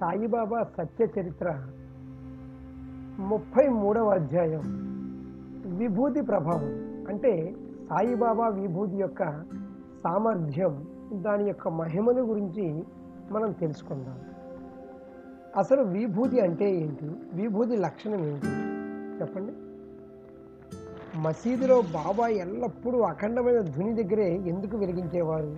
సాయిబాబా సత్య చరిత్ర ముప్పై మూడవ అధ్యాయం విభూతి ప్రభావం. అంటే సాయిబాబా విభూతి యొక్క సామర్థ్యం దాని యొక్క మహిమల గురించి మనం తెలుసుకుందాం. అసలు విభూతి అంటే ఏంటి? విభూతి లక్షణం ఏంటి? చెప్పండి. మసీదులో బాబా ఎల్లప్పుడూ అఖండమైన ధ్వని దగ్గరే ఎందుకు వెలిగించేవారు?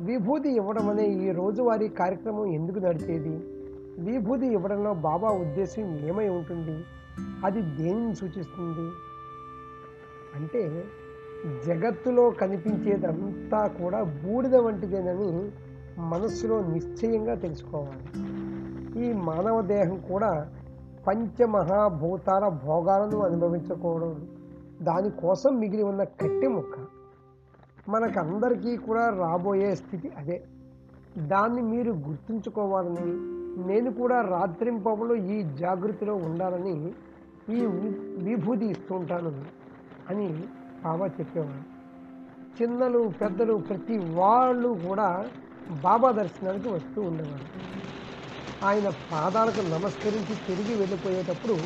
విభూతి ఇవ్వడం అనే ఈ రోజువారీ కార్యక్రమం ఎందుకు నడిచేది? విభూతి ఇవ్వడంలో బాబా ఉద్దేశం ఏమై ఉంటుంది? అది దేనిని సూచిస్తుంది? అంటే జగత్తులో కనిపించేదంతా కూడా బూడిద వంటిదేనని మనస్సులో నిశ్చయంగా తెలుసుకోవాలి. ఈ మానవ దేహం కూడా పంచమహాభూతాల భోగాలను అనుభవించకూడదు. దానికోసం మిగిలి ఉన్న కట్టె ముక్క. మనకందరికీ కూడా రాబోయే స్థితి అదే. దాన్ని మీరు గుర్తుంచుకోవాలని నేను కూడా రాత్రింపవలో ఈ జాగృతిలో ఉండాలని ఈ విభూతి ఇస్తుంటాను అని బాబా చెప్పేవాడు చిన్నలు పెద్దలు ప్రతి వాళ్ళు కూడా బాబా దర్శనానికి వస్తూ ఉండేవారు. ఆయన పాదాలకు నమస్కరించి తిరిగి వెళ్ళిపోయేటప్పుడు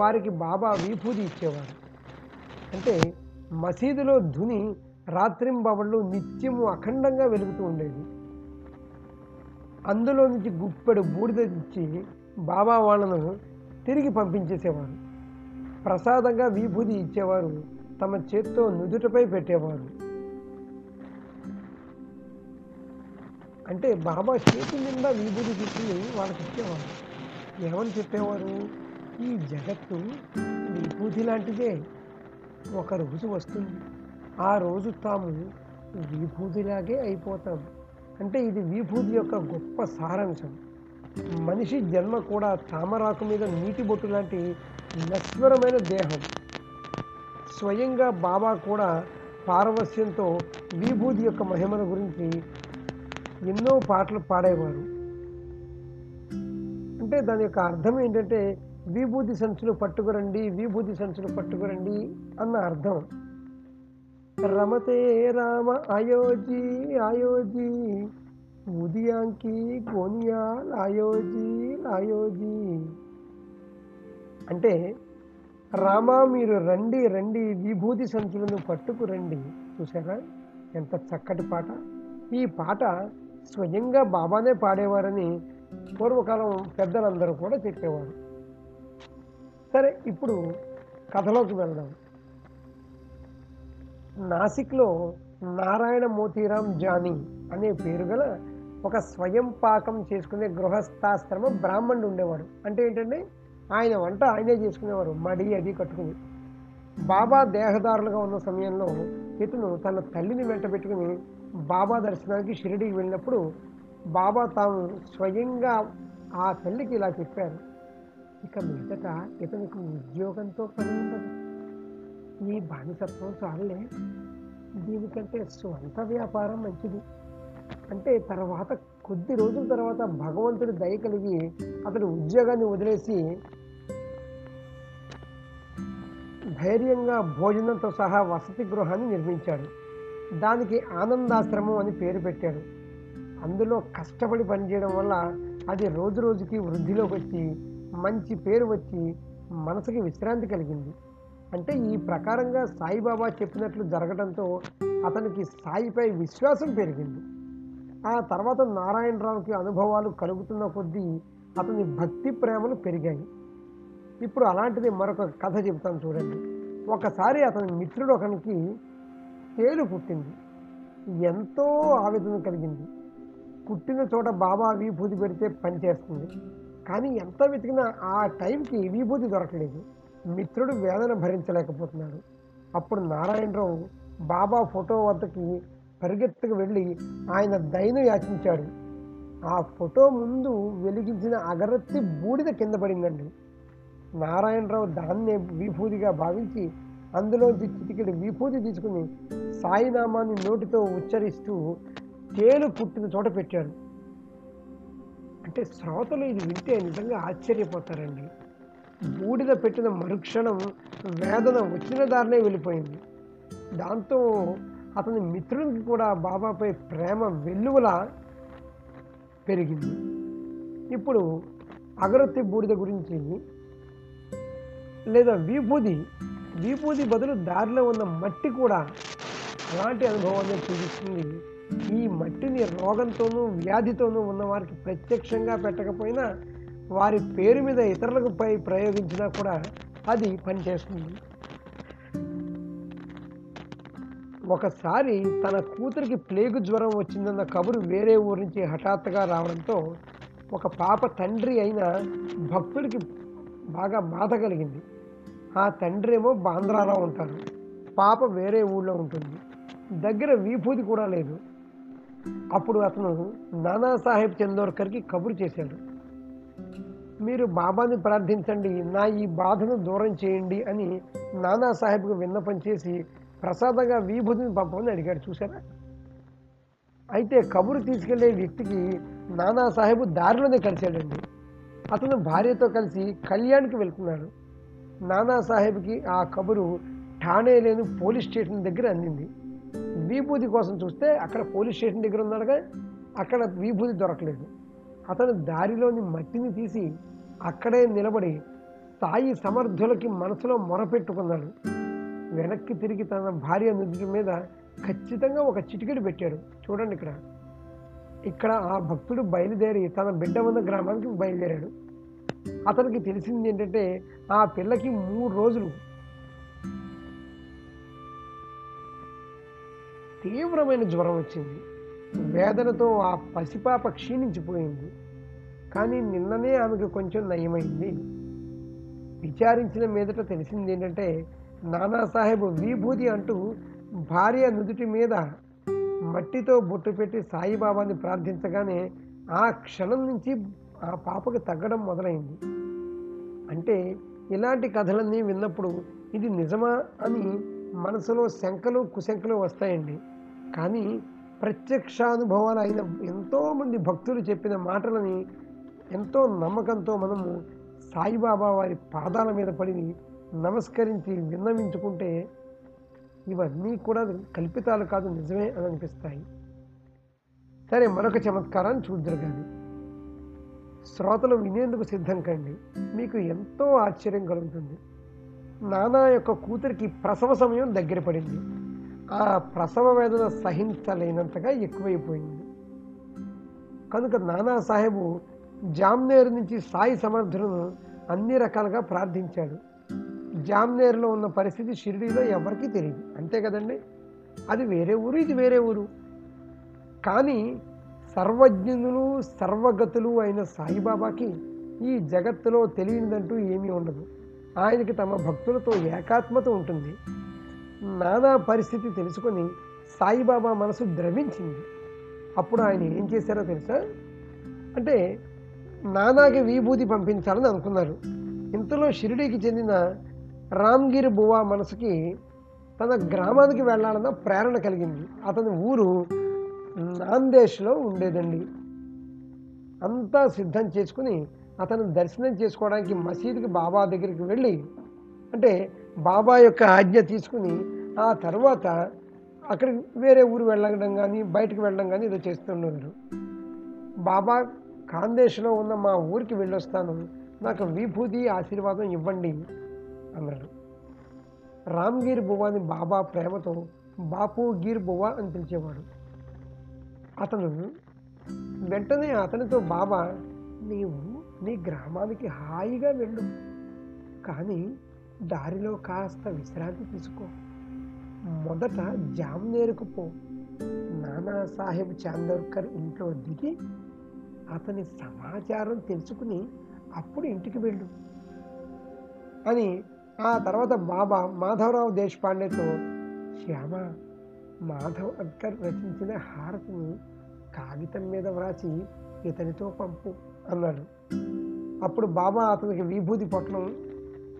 వారికి బాబా విభూతి ఇచ్చేవారు. అంటే మసీదులో ధుని రాత్రింబవళ్ళు నిత్యము అఖండంగా వెలుగుతూ ఉండేది. అందులో నుంచి గుప్పెడు బూడిద ఇచ్చి బాబా వాళ్ళను తిరిగి పంపించేసేవారు. ప్రసాదంగా విభూతి ఇచ్చేవారు తమ చేత్తో నుదుటపై పెట్టేవారు. అంటే బాబా చేతి నిండా విభూతి తీసుకుని వాళ్ళకి ఇచ్చేవారు. ఏమని చెప్పేవారు? ఈ జగత్తు విభూతి లాంటిదే. ఒక రోజు వస్తుంది. ఆ రోజు తాము విభూతిలాగే అయిపోతాం. అంటే ఇది విభూతి యొక్క గొప్ప సారాంశం. మనిషి జన్మ కూడా తామరాకు మీద నీటి బొట్టు లాంటి నశ్వరమైన దేహం. స్వయంగా బాబా కూడా పారవస్యంతో విభూతి యొక్క మహిమల గురించి ఎన్నో పాటలు పాడేవారు. అంటే దాని యొక్క అర్థం ఏంటంటే విభూతి సంచులు పట్టుకురండి విభూతి సంచులు పట్టుకురండి అన్న అర్థం. రమతే రామ అయోజీ అయోజీ. ఉదయాంకి గోనియాల్ అయోజీ అయోజీ. అంటే రామ మీరు రండి రండి విభూతి సంచులను పట్టుకు రండి చూసారా ఎంత చక్కటి పాట. ఈ పాట స్వయంగా బాబానే పాడేవారని పూర్వకాలం పెద్దలందరూ కూడా చెప్పేవారు. సరే ఇప్పుడు కథలోకి వెళ్దాం. నాసిక్లో నారాయణ మోతీరాం జానీ అనే పేరు గల ఒక స్వయం పాకం చేసుకునే గృహస్థాశ్రమ బ్రాహ్మణుడు ఉండేవాడు. అంటే ఏంటంటే ఆయన వంట ఆయనే చేసుకునేవారు. మడి అది కట్టుకుని. బాబా దేహదారులుగా ఉన్న సమయంలో ఇతను తన తల్లిని వెంట పెట్టుకుని బాబా దర్శనానికి షిరిడికి వెళ్ళినప్పుడు బాబా తాము స్వయంగా ఆ తల్లికి ఇలా చెప్పారు. ఇక మీదట ఇతనికి ఉద్యోగంతో పని ఉండదు. ఈ బానిసత్వం చాలే. దీనికంటే స్వంత వ్యాపారం మంచిది. అంటే తర్వాత కొద్ది రోజుల తర్వాత భగవంతుడి దయ కలిగి అతడు ఉద్యోగాన్ని వదిలేసి ధైర్యంగా భోజనంతో సహా వసతి గృహాన్ని నిర్మించాడు. దానికి ఆనందాశ్రమం అని పేరు పెట్టాడు. అందులో కష్టపడి పనిచేయడం వల్ల అది రోజు రోజుకి వృద్ధిలోకి వచ్చి మంచి పేరు వచ్చి మనసుకి విశ్రాంతి కలిగింది. అంటే ఈ ప్రకారంగా సాయిబాబా చెప్పినట్లు జరగడంతో అతనికి సాయిపై విశ్వాసం పెరిగింది. ఆ తర్వాత నారాయణరావుకి అనుభవాలు కలుగుతున్న కొద్దీ అతని భక్తి ప్రేమలు పెరిగాయి. ఇప్పుడు అలాంటిది మరొక కథ చెబుతాను చూడండి. ఒకసారి అతని మిత్రుడు ఒకనికి తేలు పుట్టింది. ఎంతో ఆవేదన కలిగింది. పుట్టిన చోట బాబా విభూతి పెడితే పనిచేస్తుంది కానీ ఎంత వెతికినా ఆ టైంకి విభూతి దొరకలేదు. మిత్రుడు వేదన భరించలేకపోతున్నాడు. అప్పుడు నారాయణరావు బాబా ఫోటో వద్దకి పరిగెత్తుకు వెళ్ళి ఆయన దయను యాచించాడు. ఆ ఫోటో ముందు వెలిగించిన అగరత్తి బూడిద కింద పడిందండి. నారాయణరావు దాన్నే విభూతిగా భావించి అందులోంచి చిటికెడు విభూతి తీసుకుని సాయినామాన్ని నోటితో ఉచ్చరిస్తూ తేలు పుట్టిన చోట పెట్టాడు. అంటే శ్రోతలు ఇది వింటే నిజంగా ఆశ్చర్యపోతారండి. బూడిద పెట్టిన మరుక్షణం వేదన వచ్చిన దారినే వెళ్ళిపోయింది. దాంతో అతని మిత్రునికి కూడా బాబాపై ప్రేమ వెల్లువల పెరిగింది. ఇప్పుడు అగరొత్తి బూడిద గురించి లేదా విభూది విభూది బదులు దారిలో ఉన్న మట్టి కూడా అలాంటి అనుభవాన్ని చూపిస్తుంది. ఈ మట్టిని రోగంతోనూ వ్యాధితోనూ ఉన్నవారికి ప్రత్యక్షంగా పెట్టకపోయినా వారి పేరు మీద ఇతరులకు పై ప్రయోగించినా కూడా అది పనిచేస్తుంది. ఒకసారి తన కూతురికి ప్లేగు జ్వరం వచ్చిందన్న కబురు వేరే ఊరి నుంచి హఠాత్తుగా రావడంతో ఒక పాప తండ్రి అయిన భక్తుడికి బాగా బాధ కలిగింది. ఆ తండ్రి ఏమో బాంద్రాలో ఉంటారు. పాప వేరే ఊళ్ళో ఉంటుంది. దగ్గర విభూతి కూడా లేదు. అప్పుడు అతను నానాసాహెబ్ చందోర్కర్కి కబురు చేశాడు. మీరు బాబాని ప్రార్థించండి నా ఈ బాధను దూరం చేయండి అని నానాసాహెబ్కు విన్నపం చేసి ప్రసాదంగా విభూతిని పంపమని అడిగాడు చూసారా అయితే కబురు తీసుకెళ్ళే వ్యక్తికి నానాసాహెబ్ దారిలోనే కలిశాడండి. అతను భార్యతో కలిసి కళ్యాణ్కి వెళ్తున్నాడు. నానాసాహెబ్కి ఆ కబురు ఠాణే లేని పోలీస్ స్టేషన్ దగ్గర అందింది. విభూతి కోసం చూస్తే అక్కడ పోలీస్ స్టేషన్ దగ్గర ఉన్నాడుగా అక్కడ విభూతి దొరకలేదు. అతను దారిలోని మట్టిని తీసి అక్కడే నిలబడి సాయి సమర్థులకి మనసులో మొరపెట్టుకున్నాడు. వెనక్కి తిరిగి తన భార్య నుదుటి మీద ఖచ్చితంగా ఒక చిటికెడు పెట్టాడు. చూడండి ఇక్కడ. ఇక్కడ ఆ భక్తుడు బయలుదేరి తన బిడ్డ ఉన్న గ్రామానికి బయలుదేరాడు. అతనికి తెలిసింది ఏంటంటే ఆ పిల్లకి మూడు రోజులు తీవ్రమైన జ్వరం వచ్చింది. వేదనతో ఆ పసిపాప క్షీణించిపోయింది. కానీ నిన్ననే ఆమెకు కొంచెం నయమైంది. విచారించిన మీదట తెలిసింది ఏంటంటే నానాసాహెబ్ విభూతి అంటూ భార్య నుదుటి మీద మట్టితో బొట్టు పెట్టి సాయిబాబాని ప్రార్థించగానే ఆ క్షణం నుంచి ఆ పాపకు తగ్గడం మొదలైంది. అంటే ఇలాంటి కథలన్నీ విన్నప్పుడు ఇది నిజమా అని మనసులో శంకలు కుశంకలు వస్తాయండి. కానీ ప్రత్యక్షానుభవాలు అయిన ఎంతోమంది భక్తులు చెప్పిన మాటలని ఎంతో నమ్మకంతో మనము సాయిబాబా వారి పాదాల మీద పడి నమస్కరించి విన్నవించుకుంటే ఇవన్నీ కూడా కల్పితాలు కాదు నిజమే అని అనిపిస్తాయి. సరే మరొక చమత్కారాన్ని చూద్దరు కానీ శ్రోతలు వినేందుకు సిద్ధం కండి. మీకు ఎంతో ఆశ్చర్యం కలుగుతుంది. నానా యొక్క కూతురికి ప్రసవ సమయం దగ్గర పడింది. ఆ ప్రసవ వేదన సహించలేనంతగా ఎక్కువైపోయింది. కనుక నానా సాహెబు జామ్నేర్ నుంచి సాయి సమర్థులను అన్ని రకాలుగా ప్రార్థించాడు. జామ్నేర్లో ఉన్న పరిస్థితి షిరిడీలో ఎవరికీ తెలియదు అంతే కదండి? అది వేరే ఊరు ఇది వేరే ఊరు. కానీ సర్వజ్ఞులు సర్వగతులు అయిన సాయిబాబాకి ఈ జగత్తులో తెలియనిదంటూ ఏమీ ఉండదు. ఆయనకి తమ భక్తులతో ఏకాత్మత ఉంటుంది. నానా పరిస్థితి తెలుసుకొని సాయిబాబా మనసు ద్రవించింది. అప్పుడు ఆయన ఏం చేశారో తెలుసా? అంటే నానాకి విభూతి పంపించాలని అనుకున్నారు. ఇంతలో షిరిడీకి చెందిన రామ్గిరి బువా మనసుకి తన గ్రామానికి వెళ్ళాలన్న ప్రేరణ కలిగింది. అతని ఊరు నాందేశ్లో ఉండేదండి. అంతా సిద్ధం చేసుకుని అతను దర్శనం చేసుకోవడానికి మసీదుకి బాబా దగ్గరికి వెళ్ళి అంటే బాబా యొక్క ఆజ్ఞ తీసుకుని ఆ తర్వాత అక్కడికి వేరే ఊరు వెళ్ళడం కానీ బయటకు వెళ్ళడం కానీ ఏదో చేస్తుండేవారు బాబా కాందేశ్లో ఉన్న మా ఊరికి వెళ్ళొస్తాను నాకు విభూతి ఆశీర్వాదం ఇవ్వండి అన్నారు. రామ్గీర్ బువాని బాబా ప్రేమతో బాపు గీర్ బువా అని పిలిచేవాడు. అతను వెంటనే అతనితో బాబా నీవు నీ గ్రామానికి హాయిగా వెళ్ళు. కానీ దారిలో కాస్త విశ్రాంతి తీసుకో. మొదట జామ్నేరుకు పో. నానా సాహెబ్ చాందోర్కర్ ఇంట్లో దిగి అతని సమాచారం తెలుసుకుని అప్పుడు ఇంటికి వెళ్ళు అని ఆ తర్వాత బాబా మాధవరావు దేశపాండేతో శ్యామ మాధవ్ అక్కర్ రచించిన హారతిని కాగితం మీద వ్రాసి ఇతనితో పంపు అన్నాడు. అప్పుడు బాబా అతనికి విభూతి పొట్లం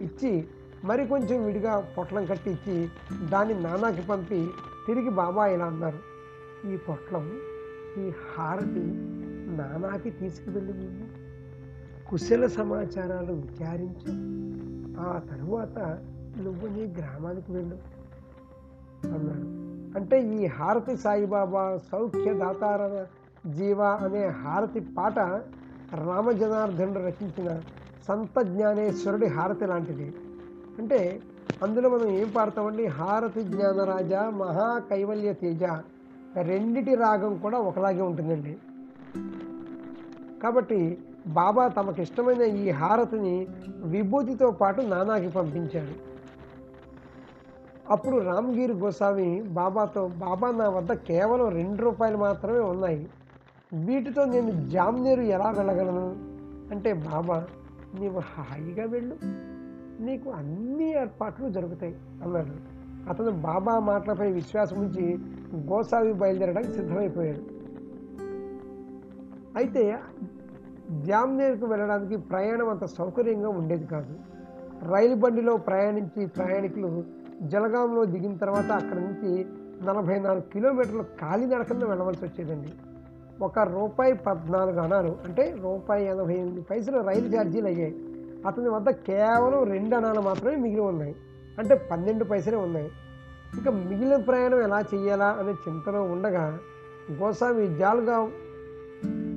ఇచ్చి మరి కొంచెం విడిగా పొట్లం కట్టించి దాన్ని నానాకి పంపి తిరిగి బాబా ఇలా అన్నారు ఈ పొట్లం ఈ హారతి నానాకి తీసుకువెళ్ళి కుశల సమాచారాలు విచారించు. ఆ తరువాత నువ్వు నీ గ్రామానికి వెళ్ళు అన్నాడు. అంటే ఈ హారతి సాయిబాబా సౌఖ్య దాతార జీవ అనే హారతి పాట రామజనార్దనుడు రచించిన సంత జ్ఞానేశ్వరుడి హారతి లాంటిది. అంటే అందులో మనం ఏం పాడతామండి? హారతి జ్ఞానరాజ మహా కైవల్య తేజ రెండిటి రాగం కూడా ఒకలాగే ఉంటుందండి. కాబట్టి బాబా తమకు ఇష్టమైన ఈ హారతిని విభూతితో పాటు నానాకి పంపించారు అప్పుడు రామ్గీర్ గోస్వామి బాబాతో బాబా నా వద్ద కేవలం రెండు రూపాయలు మాత్రమే ఉన్నాయి. వీటితో నేను జామ్నేరు ఎలా వెళ్ళగలను? అంటే బాబా నీవు హాయిగా వెళ్ళు. నీకు అన్ని ఏర్పాట్లు జరుగుతాయి. అన్నాడు. అతను బాబా మాటలపై విశ్వాసం ఉంచి గోస్వామి బయలుదేరడానికి సిద్ధమైపోయాడు. అయితే జామ్నేర్కు వెళ్ళడానికి ప్రయాణం అంత సౌకర్యంగా ఉండేది కాదు. రైలు బండిలో ప్రయాణించి ప్రయాణికులు జలగాంలో దిగిన తర్వాత అక్కడి నుంచి నలభై నాలుగు కిలోమీటర్లు కాలినడకన వెళ్ళవలసి వచ్చేదండి. ఒక రూపాయి పద్నాలుగు అణాలు అంటే రూపాయి ఎనభై ఎనిమిది పైసలు రైలు ఛార్జీలు అయ్యాయి. అతని వద్ద కేవలం రెండు అణాలు మాత్రమే మిగిలి ఉన్నాయి. అంటే పన్నెండు పైసలే ఉన్నాయి. ఇంకా మిగిలిన ప్రయాణం ఎలా చేయాలా అనే చింతలో ఉండగా గోస్వామి జాల్గావ్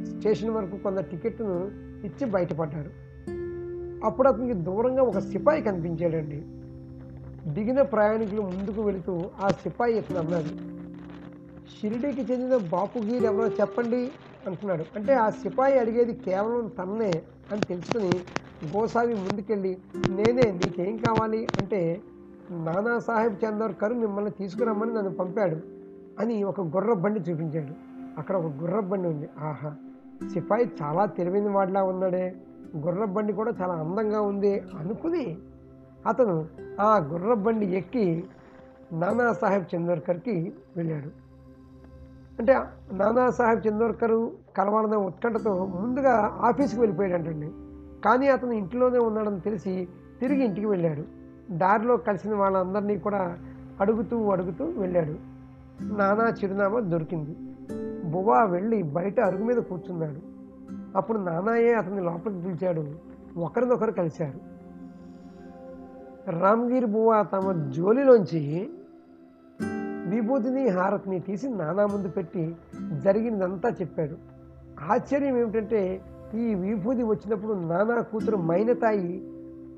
స్టేషన్ వరకు కొంత టికెట్ను ఇచ్చి బయటపడ్డాడు. అప్పుడు అతనికి దూరంగా ఒక సిపాయి కనిపించాడండి. దిగిన ప్రయాణికులు ముందుకు వెళుతూ ఆ సిపాయి ఇతను అన్నాడు షిరిడీకి చెందిన బాపుగీర్ ఎవరో చెప్పండి అంటున్నాడు. అంటే ఆ సిపాయి అడిగేది కేవలం తన్నే అని తెలుసుకుని గోసావి ముందుకెళ్ళి నేనే నీకేం కావాలి? అంటే నానాసాహెబ్ చందోర్కర్ మిమ్మల్ని తీసుకురమ్మని నన్ను పంపాడు అని ఒక గుర్ర బండి చూపించాడు. అక్కడ ఒక గుర్ర బండి ఉంది. ఆహా సిపాయి చాలా తెలివైన వాడిలా ఉన్నాడే. గుర్ర బండి కూడా చాలా అందంగా ఉంది అనుకుని అతను ఆ గుర్ర బండి ఎక్కి నానాసాహెబ్ చందోర్కర్కి వెళ్ళాడు. అంటే నానాసాహెబ్ చందోర్కర్ కలవాలన్న ఉత్కంఠతో ముందుగా ఆఫీస్కి వెళ్ళిపోయాడంటండి. కానీ అతను ఇంట్లోనే ఉన్నాడని తెలిసి తిరిగి ఇంటికి వెళ్ళాడు. దారిలో కలిసిన వాళ్ళందరినీ కూడా అడుగుతూ అడుగుతూ వెళ్ళాడు. నానా చిరునామా దొరికింది. బువా వెళ్ళి బయట అరుగు మీద కూర్చున్నాడు. అప్పుడు నానాయే అతన్ని లోపలికి పిలిచాడు. ఒకరినొకరు కలిశారు. రామ్గిరి బువా తమ జోలిలోంచి విభూతిని హారతిని తీసి నానా ముందు పెట్టి జరిగిందంతా చెప్పాడు. ఆశ్చర్యం ఏమిటంటే ఈ విభూతి వచ్చినప్పుడు నానా కూతురు మైనతాయి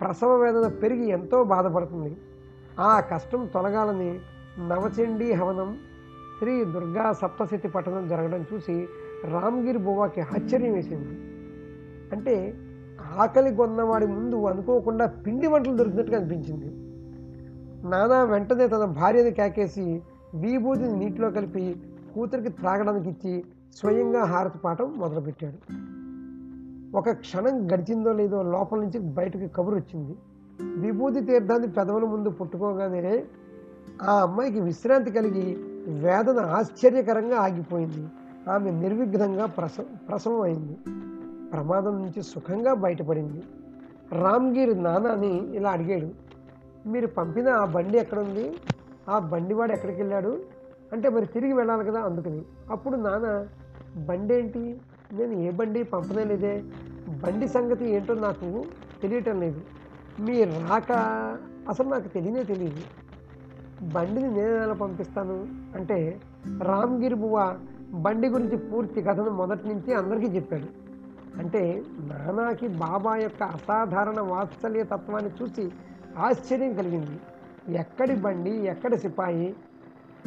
ప్రసవ వేదన పెరిగి ఎంతో బాధపడుతుంది. ఆ కష్టం తొలగాలని నవచండీ హవనం శ్రీ దుర్గా సప్తశతి పఠనం జరగడం చూసి రామ్గిరి బువ్వాకి ఆశ్చర్యం వేసింది. అంటే ఆకలి కొన్నవాడి ముందు అనుకోకుండా పిండి వంటలు దొరికినట్టుగా అనిపించింది. నానా వెంటనే తన భార్యని కేకేసి విభూతిని నీటిలో కలిపి కూతురికి త్రాగడానికి ఇచ్చి స్వయంగా హారతి పాఠం మొదలుపెట్టాడు. ఒక క్షణం గడిచిందో లేదో లోపల నుంచి బయటకు కబురు వచ్చింది. విభూతి తీర్థాన్ని పెదవుల ముందు పుట్టుకోగానే ఆ అమ్మాయికి విశ్రాంతి కలిగి వేదన ఆశ్చర్యకరంగా ఆగిపోయింది. ఆమె నిర్విఘ్నంగా ప్రస ప్రసవం అయింది ప్రమాదం నుంచి సుఖంగా బయటపడింది. రామ్గిరి నానాని ఇలా అడిగాడు మీరు పంపిన ఆ బండి ఎక్కడుంది? ఆ బండివాడు ఎక్కడికి వెళ్ళాడు అంటే మరి తిరిగి వెళ్ళాలి కదా అందుకని. అప్పుడు నాన్న బండి ఏంటి నేను ఏ బండి పంపనే లేదే. బండి సంగతి ఏంటో నాకు తెలియటం లేదు. మీ రాక అసలు నాకు తెలియనే తెలియదు. బండిని నేను ఎలా పంపిస్తాను? అంటే రామ్గిరి బువ్వ బండి గురించి పూర్తి కథను మొదటి నుంచి అందరికీ చెప్పాడు. అంటే నానాకి బాబా యొక్క అసాధారణ వాత్సల్య తత్వాన్ని చూసి ఆశ్చర్యం కలిగింది. ఎక్కడి బండి ఎక్కడి సిపాయి?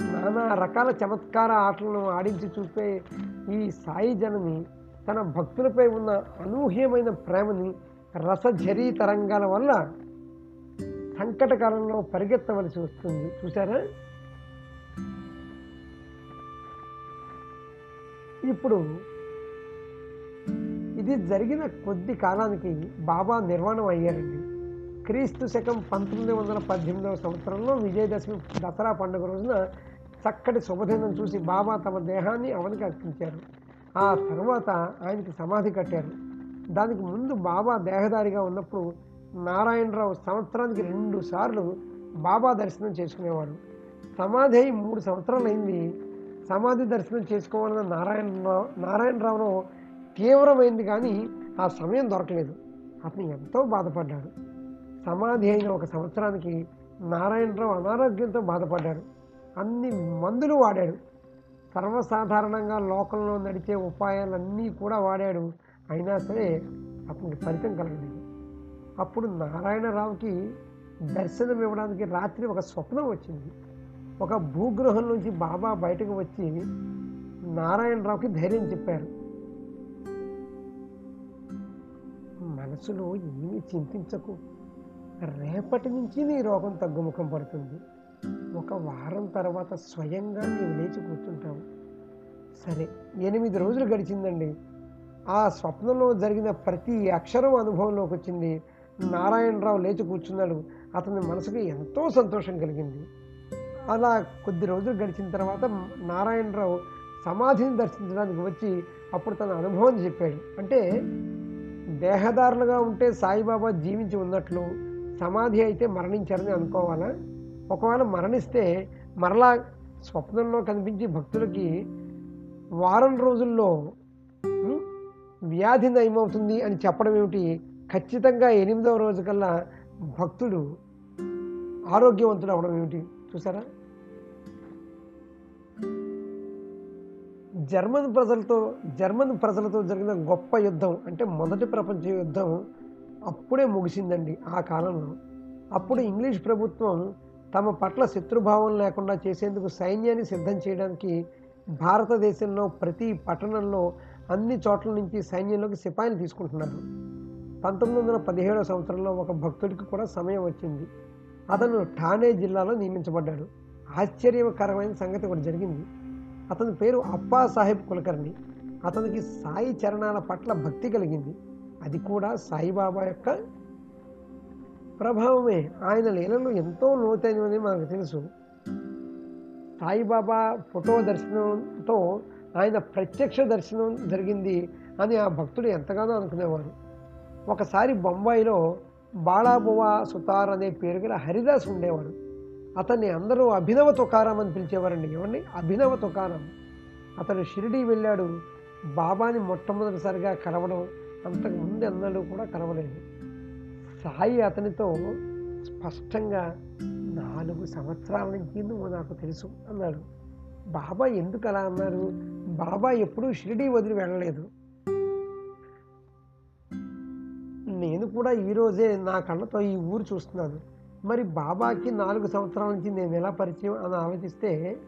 నానా రకాల చమత్కార ఆటలను ఆడించి చూపే ఈ సాయి జనని తన భక్తులపై ఉన్న అనూహ్యమైన ప్రేమని రసఝరీ తరంగాల వల్ల సంకటకాలంలో పరిగెత్తవలసి వస్తుంది. చూసారా ఇప్పుడు ఇది జరిగిన కొద్ది కాలానికి బాబా నిర్మాణం అయ్యారండి. క్రీస్తు శకం పంతొమ్మిది వందల పద్దెనిమిదవ సంవత్సరంలో విజయదశమి దసరా పండుగ రోజున చక్కటి శుభదినం చూసి బాబా తమ దేహాన్ని అవనికి అర్పించారు. ఆ తర్వాత ఆయనకి సమాధి కట్టారు. దానికి ముందు బాబా దేహదారిగా ఉన్నప్పుడు నారాయణరావు సంవత్సరానికి రెండు సార్లు బాబా దర్శనం చేసుకునేవాడు సమాధి అయి మూడు సంవత్సరాలు అయింది. సమాధి దర్శనం చేసుకోవాలన్న నారాయణరావు నారాయణరావులో తీవ్రమైంది కానీ ఆ సమయం దొరకలేదు. అతను ఎంతో బాధపడ్డాడు. సమాధి అయిన ఒక సంవత్సరానికి నారాయణరావు అనారోగ్యంతో బాధపడ్డాడు. అన్ని మందులు వాడాడు. సర్వసాధారణంగా లోకంలో నడిచే ఉపాయాలన్నీ కూడా వాడాడు. అయినా సరే అతనికి ఫలితం కలగలేదు. అప్పుడు నారాయణరావుకి దర్శనం ఇవ్వడానికి రాత్రి ఒక స్వప్నం వచ్చింది. ఒక భూగ్రహం నుంచి బాబా బయటకు వచ్చి నారాయణరావుకి ధైర్యం చెప్పారు. మనసులో ఏమీ చింతించకు. రేపటి నుంచి నీ రోగం తగ్గుముఖం పడుతుంది. ఒక వారం తర్వాత స్వయంగా నీవు లేచి కూర్చుంటావు. సరే ఎనిమిది రోజులు గడిచిందండి. ఆ స్వప్నంలో జరిగిన ప్రతి అక్షరం అనుభవంలోకి వచ్చింది. నారాయణరావు లేచి కూర్చున్నాడు. అతని మనసుకు ఎంతో సంతోషం కలిగింది. అలా కొద్ది రోజులు గడిచిన తర్వాత నారాయణరావు సమాధిని దర్శించడానికి వచ్చి అప్పుడు తన అనుభవం చెప్పాడు. అంటే దేహదారులుగా ఉంటే సాయిబాబా జీవించి ఉన్నట్లు సమాధి అయితే మరణించారని అనుకోవాలా? ఒకవేళ మరణిస్తే మరలా స్వప్నంలో కనిపించి భక్తులకి వారం రోజుల్లో వ్యాధి నయమవుతుంది అని చెప్పడం ఏమిటి? ఖచ్చితంగా ఎనిమిదవ రోజు కల్లా భక్తుడు ఆరోగ్యవంతుడు అవడం ఏమిటి? చూసారా జర్మన్ ప్రజలతో జర్మన్ ప్రజలతో జరిగిన గొప్ప యుద్ధం అంటే మొదటి ప్రపంచ యుద్ధం అప్పుడే ముగిసిందండి ఆ కాలంలో. అప్పుడు ఇంగ్లీష్ ప్రభుత్వం తమ పట్ల శత్రుభావం లేకుండా చేసేందుకు సైన్యాన్ని సిద్ధం చేయడానికి భారతదేశంలో ప్రతి పట్టణంలో అన్ని చోట్ల నుంచి సైన్యంలోకి సిపాయిలు తీసుకుంటున్నారు. పంతొమ్మిది వందల పదిహేడవ సంవత్సరంలో ఒక భక్తుడికి కూడా సమయం వచ్చింది. అతను ఠానే జిల్లాలో నియమించబడ్డాడు. ఆశ్చర్యకరమైన సంగతి ఒకటి జరిగింది. అతని పేరు అప్పా సాహెబ్ కులకర్ణి. అతనికి సాయి చరణాల పట్ల భక్తి కలిగింది. అది కూడా సాయిబాబా యొక్క ప్రభావమే. ఆయన లీలలు ఎంతో లోతైనవని మనకు తెలుసు. సాయిబాబా ఫోటో దర్శనంతో ఆయన ప్రత్యక్ష దర్శనం జరిగింది అని ఆ భక్తుడు ఎంతగానో అనుకునేవారు. ఒకసారి బొంబాయిలో బాళాబువా సుతార్ అనే పేరు గల హరిదాస్ ఉండేవాడు అతన్ని అందరూ అభినవ తుకారాం అని పిలిచేవారండి. ఏమండి? అభినవ తుకారాం. అతను షిరిడి వెళ్ళాడు. బాబాని మొట్టమొదటిసారిగా కలవడం అంతకు ముందు ఎన్నడూ కూడా కలవలేదు. సాయి అతనితో స్పష్టంగా నాలుగు సంవత్సరాల నుంచి నువ్వు నాకు తెలుసు అన్నాడు. బాబా ఎందుకు అలా అన్నారు? బాబా ఎప్పుడూ షిరిడీ వదిలి వెళ్ళలేదు. నేను కూడా ఈరోజే నా కళ్ళతో ఈ ఊరు చూస్తున్నాను. మరి బాబాకి నాలుగు సంవత్సరాల నుంచి నేను ఎలా పరిచయం అని ఆలోచిస్తే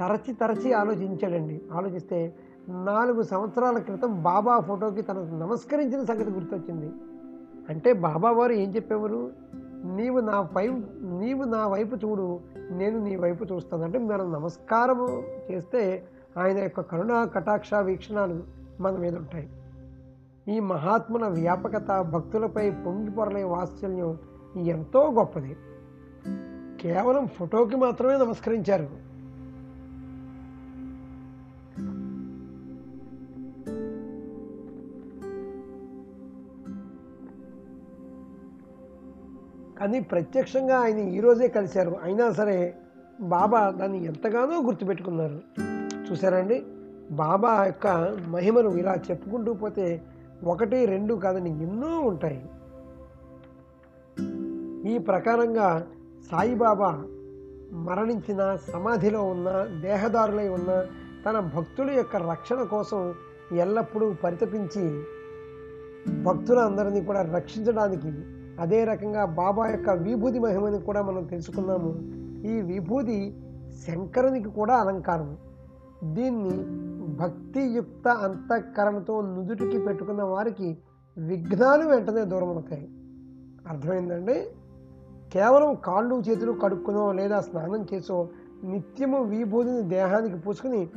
తరచి తరచి ఆలోచించాడండి. ఆలోచిస్తే నాలుగు సంవత్సరాల క్రితం బాబా ఫోటోకి తనకు నమస్కరించిన సంగతి గుర్తొచ్చింది. అంటే బాబా వారు ఏం చెప్పేవారు? నీవు నా వైపు నీవు నా వైపు చూడు నేను నీ వైపు చూస్తాను. అంటే మనం నమస్కారం చేస్తే ఆయన యొక్క కరుణ కటాక్ష వీక్షణాలు మన మీద ఉంటాయి. ఈ మహాత్ముల వ్యాపకత భక్తులపై పొంగి పొరలే వాత్సల్యం ఎంతో గొప్పది. కేవలం ఫోటోకి మాత్రమే నమస్కరించారు. అని ప్రత్యక్షంగా ఆయన ఈరోజే కలిశారు. అయినా సరే బాబా దాన్ని ఎంతగానో గుర్తుపెట్టుకున్నారు. చూసారండి బాబా యొక్క మహిమను ఇలా చెప్పుకుంటూ పోతే ఒకటి రెండు కాదని ఎన్నో ఉంటాయి. ఈ ప్రకారంగా సాయిబాబా మరణించిన సమాధిలో ఉన్న దేహదారులై ఉన్న తన భక్తుల యొక్క రక్షణ కోసం ఎల్లప్పుడూ పరితపించి భక్తులందరినీ కూడా రక్షించడానికి అదే రకంగా బాబా యొక్క విభూతి మహిమని కూడా మనం తెలుసుకున్నాము. ఈ విభూతి శంకరునికి కూడా అలంకారం. దీన్ని భక్తియుక్త అంతఃకరణతో నుదుటికి పెట్టుకున్న వారికి విఘ్నాలు వెంటనే దూరం అవుతాయి అర్థమైందండి? కేవలం కాళ్ళు చేతులు కడుక్కునో లేదా స్నానం చేసో నిత్యము విభూతిని దేహానికి పూసుకుని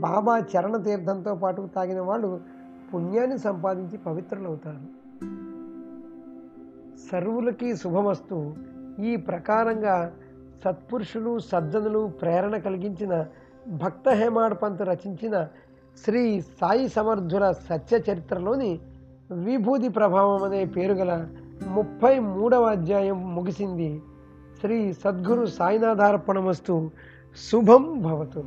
బాబా చరణ తీర్థంతో పాటు తాగిన వాళ్ళు పుణ్యాన్ని సంపాదించి పవిత్రులవుతారు. సర్వులకి శుభమస్తు. ఈ ప్రకారంగా సత్పురుషులు సజ్జనులు ప్రేరణ కలిగించిన భక్త హేమాడ్ పంత్ రచించిన శ్రీ సాయి సమర్థుల సత్య చరిత్రలోని విభూతి ప్రభావం అనే పేరు గల ముప్పై మూడవ అధ్యాయం ముగిసింది. శ్రీ సద్గురు సాయినాథార్పణమస్తు. శుభం భవతు.